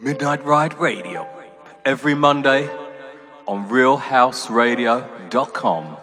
Midnight Riot Radio. Every Monday on realhouseradio.com.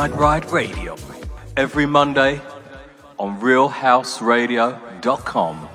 Radio every Monday on realhouseradio.com.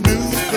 new.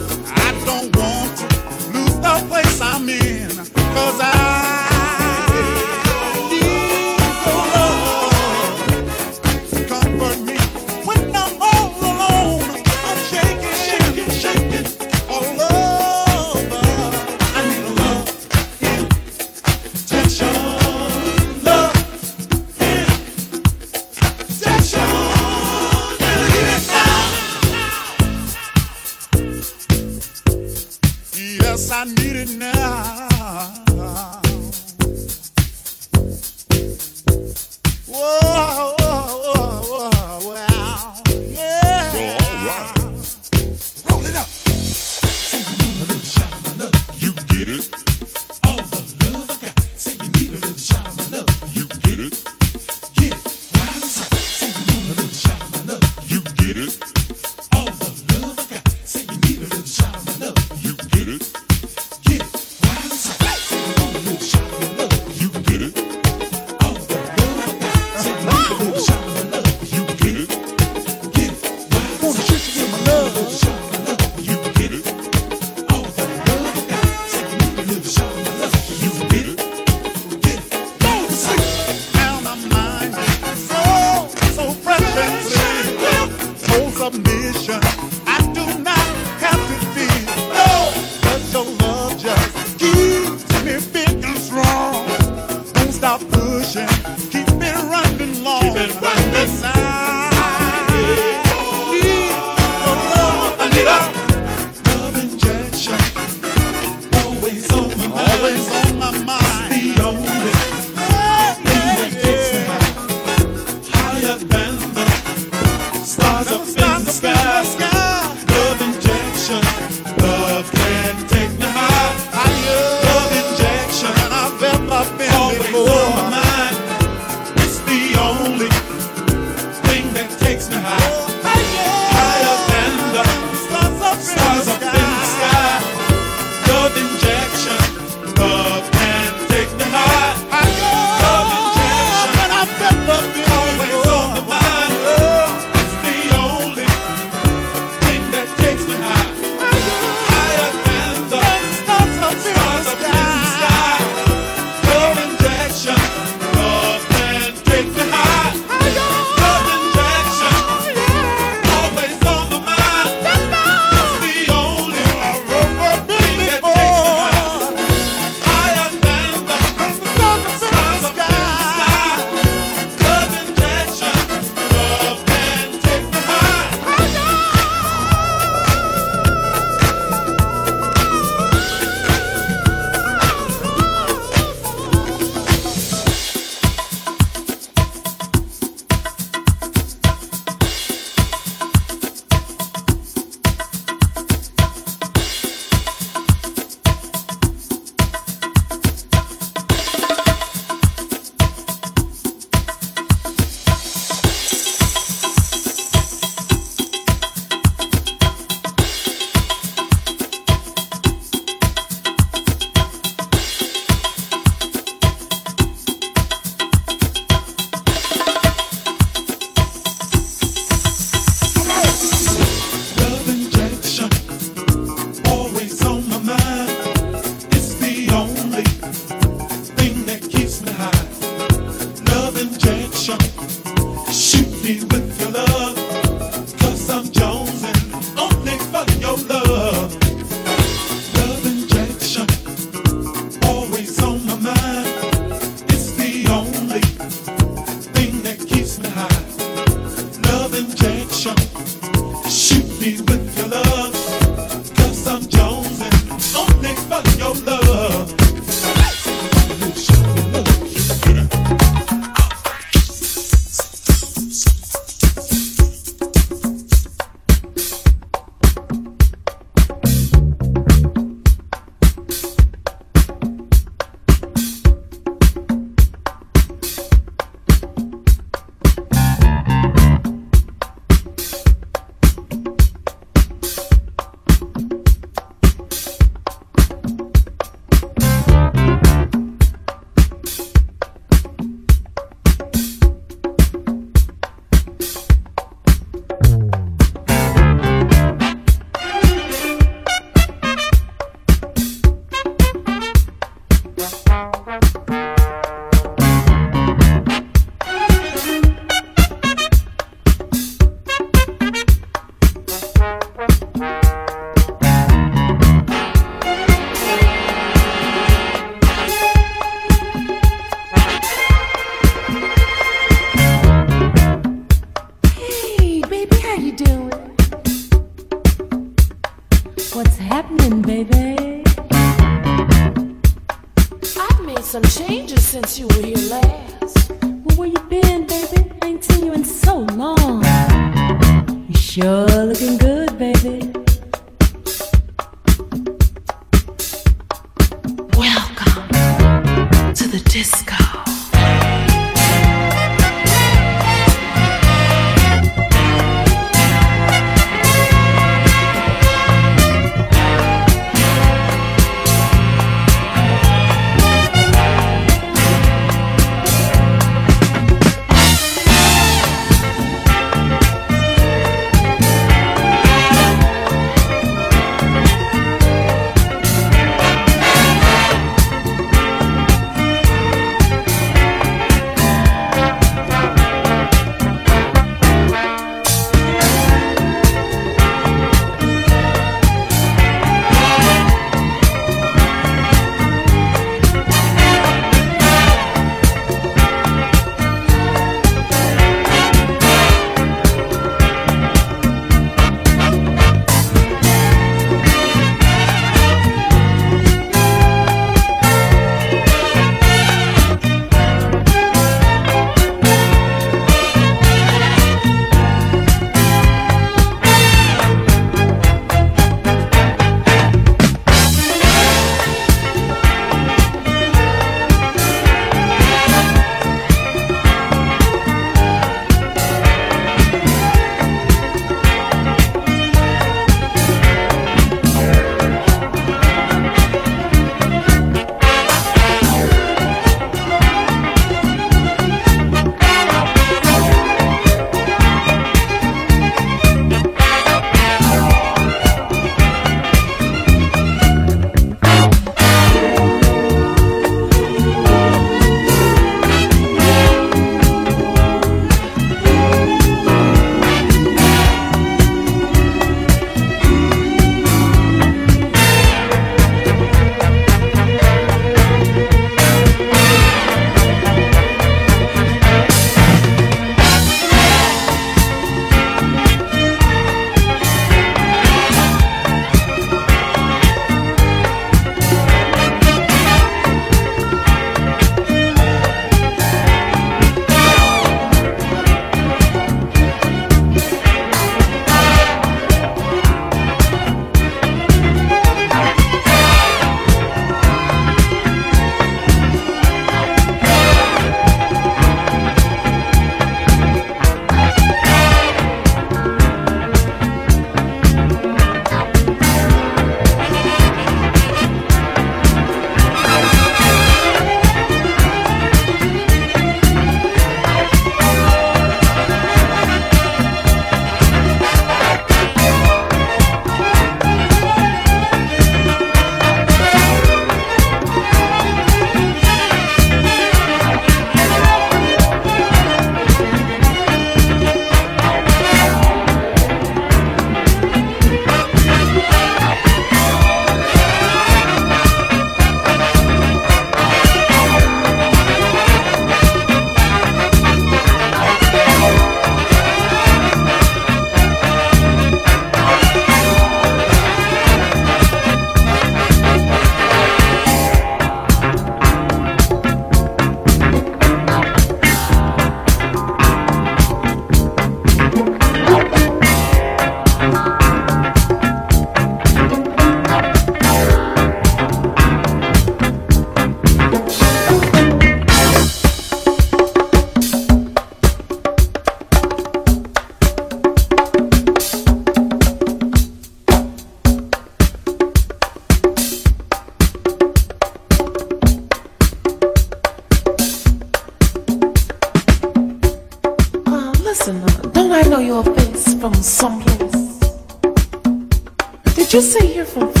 Just you say you're from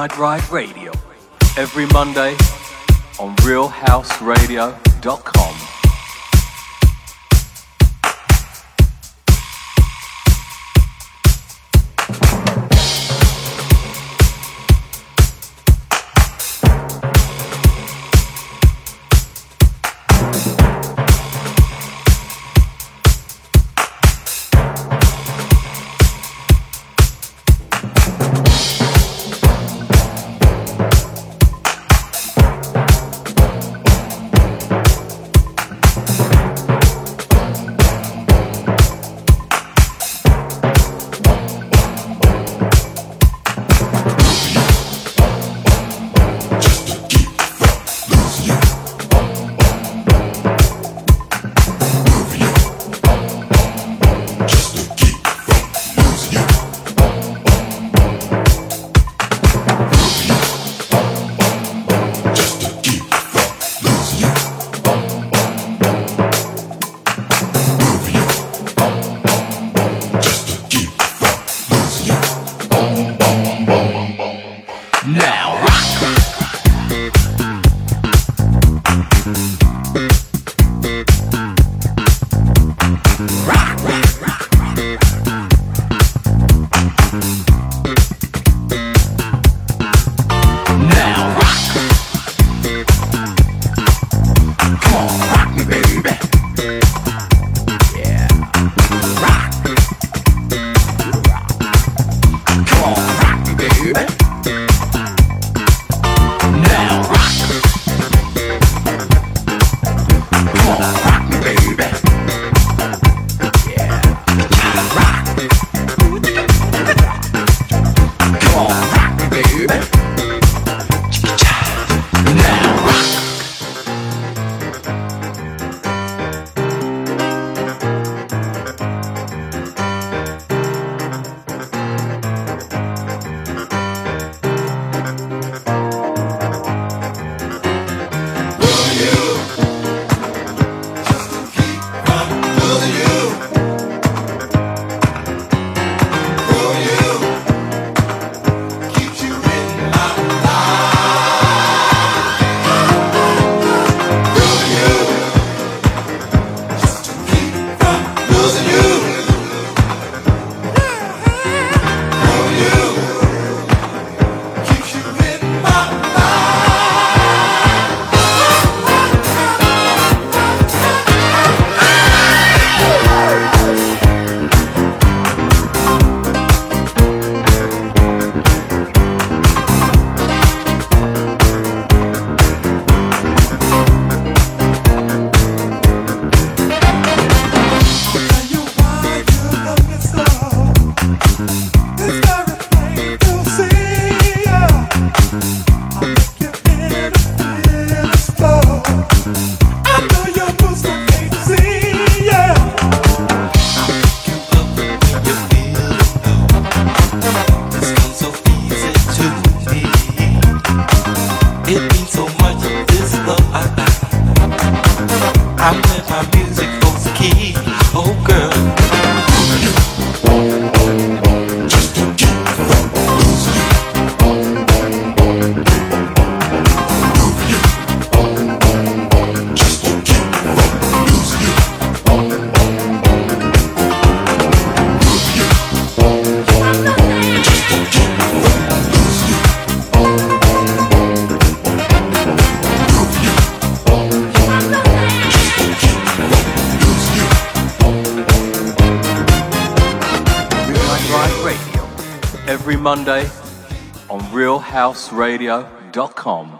Midnight Riot Radio. Every Monday on realhouseradio.com. Realhouseradio.com.